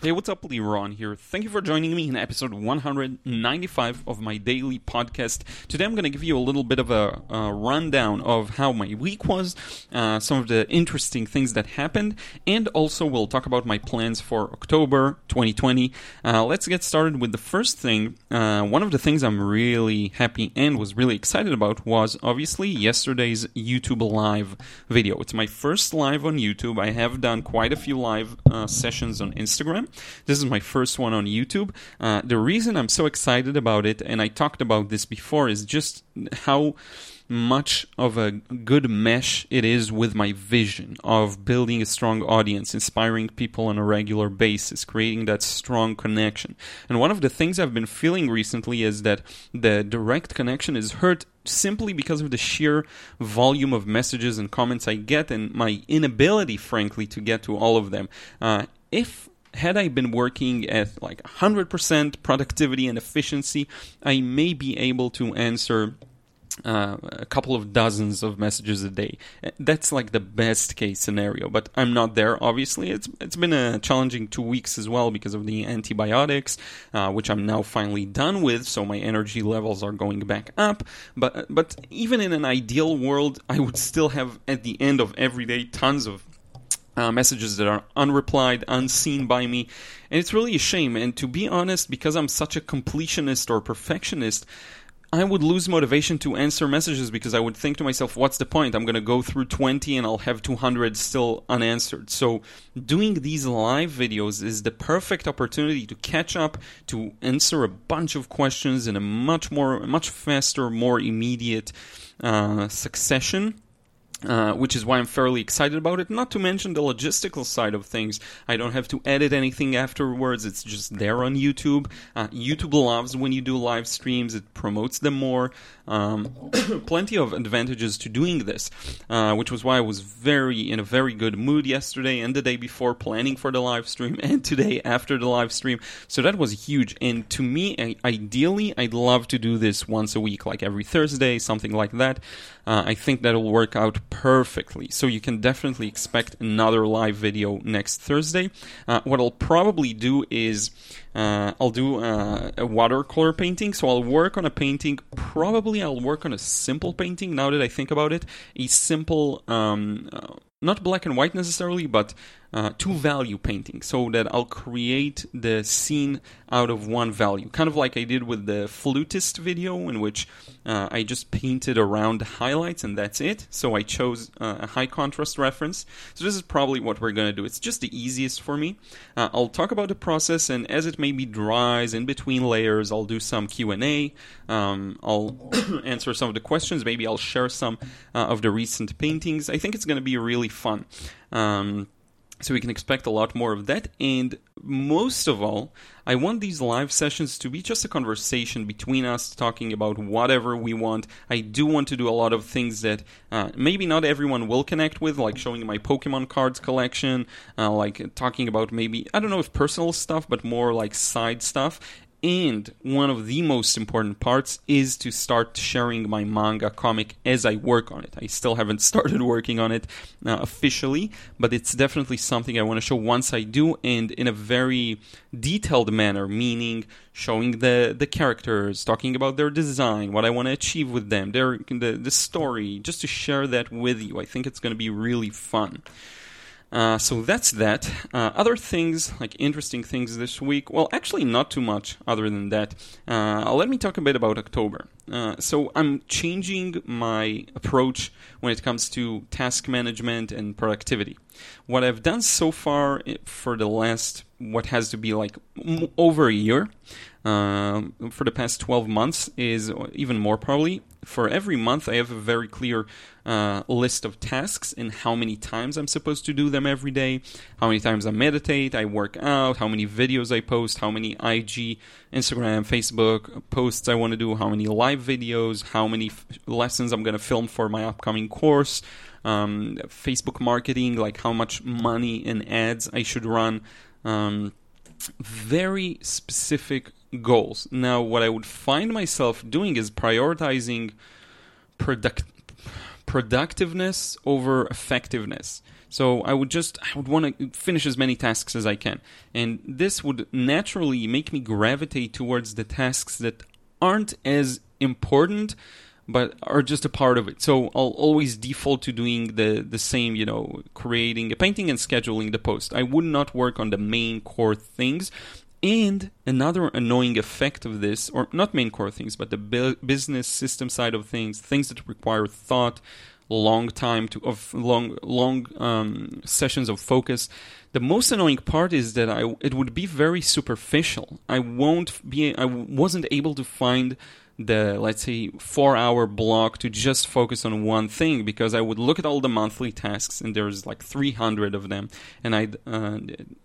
Hey, what's up, Liron here. Thank you for joining me in episode 195 of my daily podcast. Today I'm going to give you a little bit of a, a rundown of how my week was, uh, some of the interesting things that happened, and also we'll talk about my plans for October 2020. Uh, let's get started with the first thing. Uh, one of the things I'm really happy and was really excited about was obviously yesterday's YouTube Live video. It's my first live on YouTube. I have done quite a few live uh, sessions on Instagram. This is my first one on YouTube. Uh, the reason I'm so excited about it, and I talked about this before, is just how much of a good mesh it is with my vision of building a strong audience, inspiring people on a regular basis, creating that strong connection. And one of the things I've been feeling recently is that the direct connection is hurt simply because of the sheer volume of messages and comments I get and my inability, frankly, to get to all of them. Uh, if had I been working at like 100% productivity and efficiency, I may be able to answer uh, a couple of dozens of messages a day. That's like the best case scenario, but I'm not there. Obviously, it's it's been a challenging two weeks as well because of the antibiotics, uh, which I'm now finally done with. So my energy levels are going back up. But but even in an ideal world, I would still have at the end of every day tons of uh, messages that are unreplied, unseen by me. And it's really a shame. And to be honest, because I'm such a completionist or perfectionist, I would lose motivation to answer messages because I would think to myself, what's the point? I'm going to go through 20 and I'll have 200 still unanswered. So, doing these live videos is the perfect opportunity to catch up, to answer a bunch of questions in a much more, much faster, more immediate uh, succession uh, which is why I'm fairly excited about it. Not to mention the logistical side of things. I don't have to edit anything afterwards. It's just there on YouTube. Uh, YouTube loves when you do live streams. It promotes them more. Um, plenty of advantages to doing this, uh, which was why I was very in a very good mood yesterday and the day before planning for the live stream, and today after the live stream. So that was huge. And to me, I, ideally, I'd love to do this once a week, like every Thursday, something like that. Uh, I think that'll work out perfectly. So you can definitely expect another live video next Thursday. Uh, what I'll probably do is uh, I'll do uh, a watercolor painting. So I'll work on a painting. Probably I'll work on a simple painting. Now that I think about it, a simple. Um, uh, not black and white necessarily, but uh, two value painting so that I'll create the scene out of one value. Kind of like I did with the flutist video, in which uh, I just painted around the highlights and that's it. So I chose uh, a high contrast reference. So this is probably what we're going to do. It's just the easiest for me. Uh, I'll talk about the process, and as it maybe dries in between layers, I'll do some Q&A. Um, I'll answer some of the questions. Maybe I'll share some uh, of the recent paintings. I think it's going to be really fun. Um, so we can expect a lot more of that. And most of all, I want these live sessions to be just a conversation between us, talking about whatever we want. I do want to do a lot of things that uh, maybe not everyone will connect with, like showing my Pokemon cards collection, uh, like talking about maybe, I don't know if personal stuff, but more like side stuff. And one of the most important parts is to start sharing my manga comic as I work on it. I still haven't started working on it uh, officially, but it's definitely something I want to show once I do and in a very detailed manner, meaning showing the, the characters, talking about their design, what I want to achieve with them, their the, the story, just to share that with you. I think it's going to be really fun. Uh, so that's that. Uh, other things, like interesting things this week, well, actually, not too much other than that. Uh, let me talk a bit about October. Uh, so I'm changing my approach when it comes to task management and productivity. What I've done so far eh, for the last, what has to be like over a year, um, for the past 12 months is even more probably for every month i have a very clear uh, list of tasks and how many times i'm supposed to do them every day how many times i meditate i work out how many videos i post how many ig instagram facebook posts i want to do how many live videos how many f- lessons i'm going to film for my upcoming course um, facebook marketing like how much money in ads i should run um, very specific goals. Now, what I would find myself doing is prioritizing product productiveness over effectiveness. So I would just I would want to finish as many tasks as I can, and this would naturally make me gravitate towards the tasks that aren't as important but are just a part of it. So I'll always default to doing the the same, you know, creating a painting and scheduling the post. I would not work on the main core things. And another annoying effect of this, or not main core things, but the bu- business system side of things, things that require thought, long time to of long long um, sessions of focus. The most annoying part is that I it would be very superficial. I won't be I wasn't able to find the let's say four hour block to just focus on one thing because I would look at all the monthly tasks and there's like 300 of them. And I uh,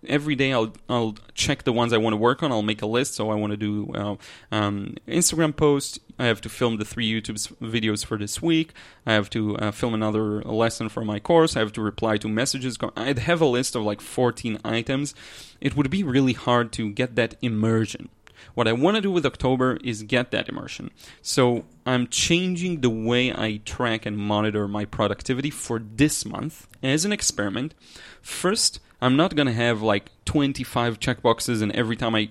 every day I'll I'll check the ones I want to work on. I'll make a list. So I want to do uh, um, Instagram post I have to film the three YouTube videos for this week. I have to uh, film another lesson for my course. I have to reply to messages. I'd have a list of like 14 items. It would be really hard to get that immersion what I want to do with October is get that immersion. So I'm changing the way I track and monitor my productivity for this month as an experiment. First, I'm not going to have like 25 checkboxes and every time I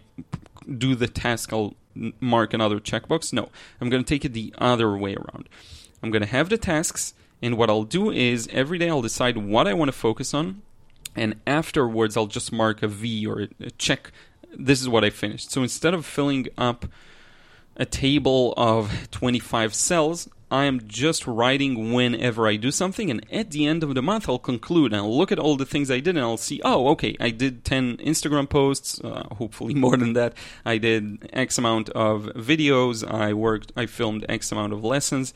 do the task, I'll mark another checkbox. No, I'm going to take it the other way around. I'm going to have the tasks, and what I'll do is every day I'll decide what I want to focus on, and afterwards I'll just mark a V or a check this is what I finished. So instead of filling up a table of 25 cells, I am just writing whenever I do something, and at the end of the month, I'll conclude and I'll look at all the things I did, and I'll see, oh, okay, I did 10 Instagram posts, uh, hopefully more than that. I did X amount of videos, I worked, I filmed X amount of lessons.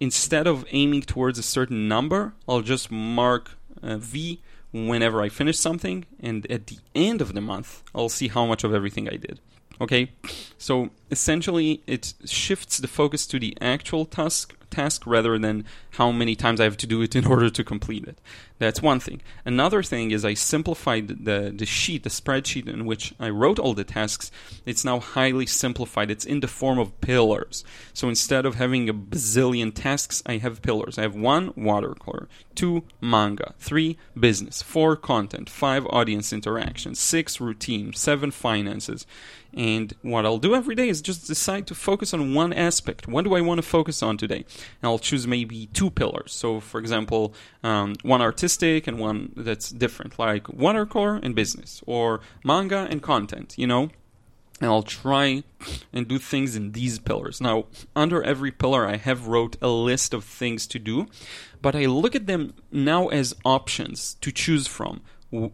Instead of aiming towards a certain number, I'll just mark uh, V whenever I finish something, and at the end of the month, I'll see how much of everything I did. Okay, so essentially, it shifts the focus to the actual task task rather than how many times I have to do it in order to complete it. That's one thing. Another thing is I simplified the, the sheet, the spreadsheet in which I wrote all the tasks. It's now highly simplified. It's in the form of pillars. So instead of having a bazillion tasks, I have pillars. I have one watercolor, two manga, three business, four content, five audience interactions, six routine, seven finances. And what I'll do every day is just decide to focus on one aspect. What do I want to focus on today? And I'll choose maybe two pillars. So, for example, um, one artistic and one that's different, like watercolor and business, or manga and content, you know? and I'll try and do things in these pillars. Now, under every pillar, I have wrote a list of things to do, but I look at them now as options to choose from,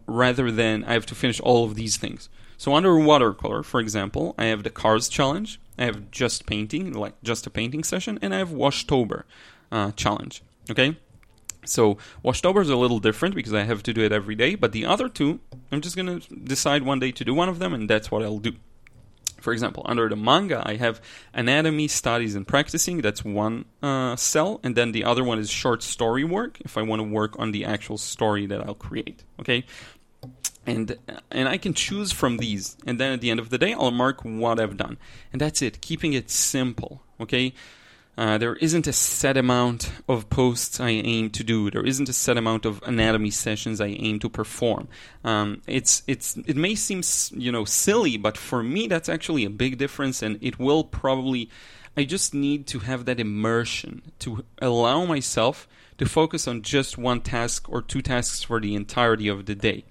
rather than I have to finish all of these things. So under watercolor, for example, I have the cars challenge, I have just painting, like just a painting session, and I have Washtober uh, challenge. Okay, so Washtober is a little different because I have to do it every day, but the other two, I'm just gonna decide one day to do one of them, and that's what I'll do. For example, under the manga, I have anatomy, studies, and practicing. That's one uh, cell, and then the other one is short story work. If I want to work on the actual story that I'll create, okay and and I can choose from these, and then at the end of the day, I'll mark what I've done, and that's it. Keeping it simple, okay. Uh, there isn't a set amount of posts I aim to do. There isn't a set amount of anatomy sessions I aim to perform. Um, it's it's it may seem you know silly, but for me that's actually a big difference, and it will probably. I just need to have that immersion to allow myself to focus on just one task or two tasks for the entirety of the day.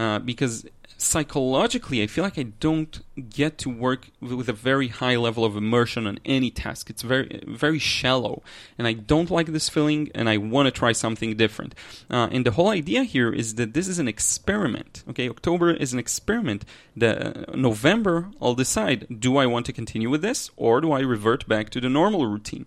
Uh, because psychologically, I feel like I don't get to work with a very high level of immersion on any task. It's very, very shallow, and I don't like this feeling, and I want to try something different. Uh, and the whole idea here is that this is an experiment. Okay, October is an experiment. The uh, November, I'll decide: do I want to continue with this, or do I revert back to the normal routine?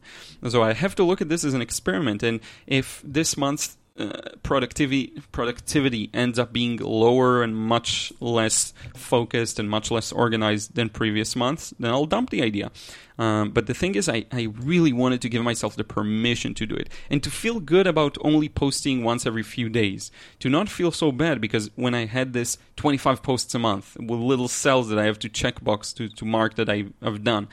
So I have to look at this as an experiment, and if this month uh, productivity productivity ends up being lower and much less focused and much less organized than previous months, then I'll dump the idea. Um, but the thing is, I, I really wanted to give myself the permission to do it and to feel good about only posting once every few days. To not feel so bad because when I had this 25 posts a month with little cells that I have to checkbox to, to mark that I, I've done,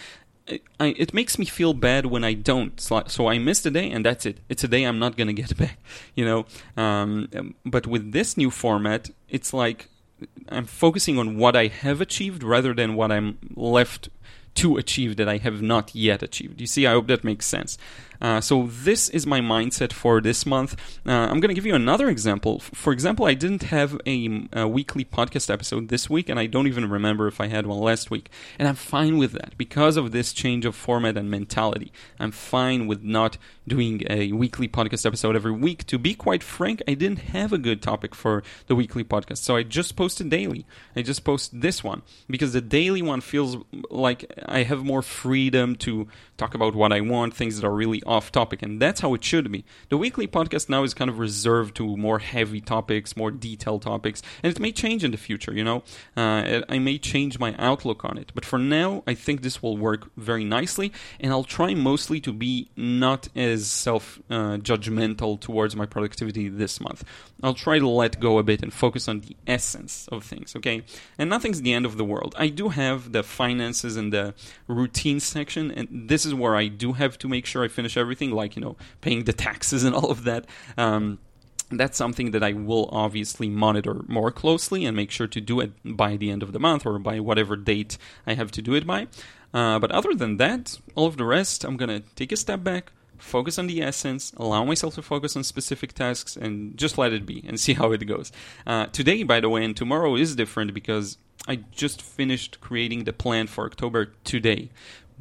I, it makes me feel bad when I don't. So, I missed a day, and that's it. It's a day I'm not gonna get back. You know. Um, but with this new format, it's like I'm focusing on what I have achieved rather than what I'm left to achieve that I have not yet achieved. You see, I hope that makes sense. Uh, so this is my mindset for this month. Uh, I'm going to give you another example. For example, I didn't have a, a, weekly podcast episode this week, and I don't even remember if I had one last week. And I'm fine with that because of this change of format and mentality. I'm fine with not doing a weekly podcast episode every week. To be quite frank, I didn't have a good topic for the weekly podcast, so I just posted daily. I just post this one because the daily one feels like I have more freedom to talk about what I want, things that are really off topic, and that's how it should be. The weekly podcast now is kind of reserved to more heavy topics, more detailed topics, and it may change in the future. You know, uh, I may change my outlook on it, but for now, I think this will work very nicely, and I'll try mostly to be not as self uh, judgmental towards my productivity this month. I'll try to let go a bit and focus on the essence of things. Okay, and nothing's the end of the world. I do have the finances and the routine section, and this is where I do have to make sure I finish everything, like you know, paying the taxes and all of that. Um, that's something that I will obviously monitor more closely and make sure to do it by the end of the month or by whatever date I have to do it by. Uh, but other than that, all of the rest, I'm gonna take a step back, focus on the essence, allow myself to focus on specific tasks, and just let it be and see how it goes. Uh, today, by the way, and tomorrow is different because I just finished creating the plan for October today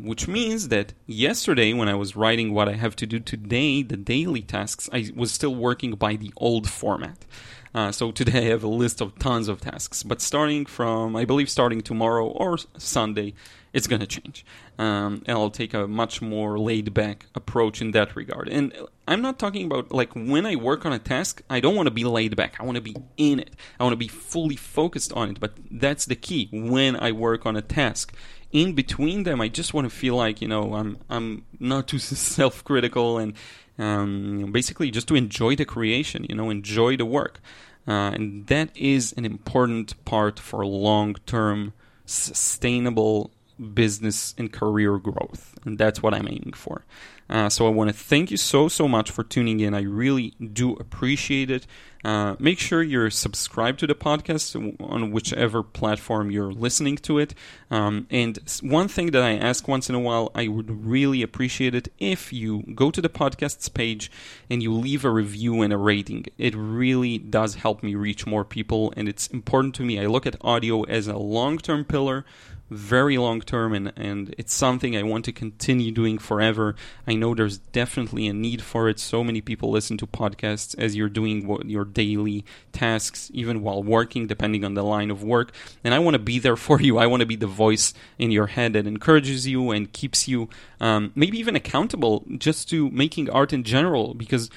which means that yesterday when I was writing what I have to do today, the daily tasks, I was still working by the old format. Uh, so today I have a list of tons of tasks, but starting from, I believe, starting tomorrow or Sunday, it's going to change. Um, and I'll take a much more laid back approach in that regard. And I'm not talking about like when I work on a task, I don't want to be laid back. I want to be in it. I want to be fully focused on it. But that's the key when I work on a task in between them, I just want to feel like you know I'm I'm not too self-critical and um, basically just to enjoy the creation, you know, enjoy the work, uh, and that is an important part for long-term sustainable business and career growth, and that's what I'm aiming for. Uh, so I want to thank you so so much for tuning in. I really do appreciate it. Uh, make sure you're subscribed to the podcast on whichever platform you're listening to it. Um, and one thing that I ask once in a while, I would really appreciate it if you go to the podcast's page and you leave a review and a rating. It really does help me reach more people, and it's important to me. I look at audio as a long term pillar very long term and, and it's something I want to continue doing forever. I know there's definitely a need for it. So many people listen to podcasts as you're doing your daily tasks, even while working, depending on the line of work. And I want to be there for you. I want to be the voice in your head that encourages you and keeps you um, maybe even accountable just to making art in general because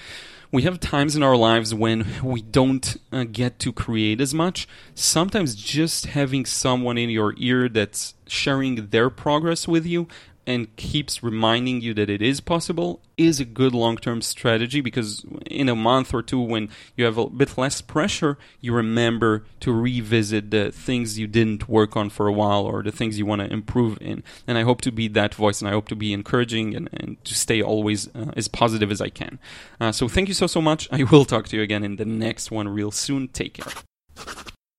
we have times in our lives when we don't uh, get to create as much. Sometimes just having someone in your ear that's sharing their progress with you and keeps reminding you that it is possible is a good long term strategy because in a month or two, when you have a bit less pressure, you remember to revisit the things you didn't work on for a while or the things you want to improve in. And I hope to be that voice and I hope to be encouraging and, and to stay always uh, as positive as I can. Uh, so thank you so, so much. I will talk to you again in the next one real soon. Take care.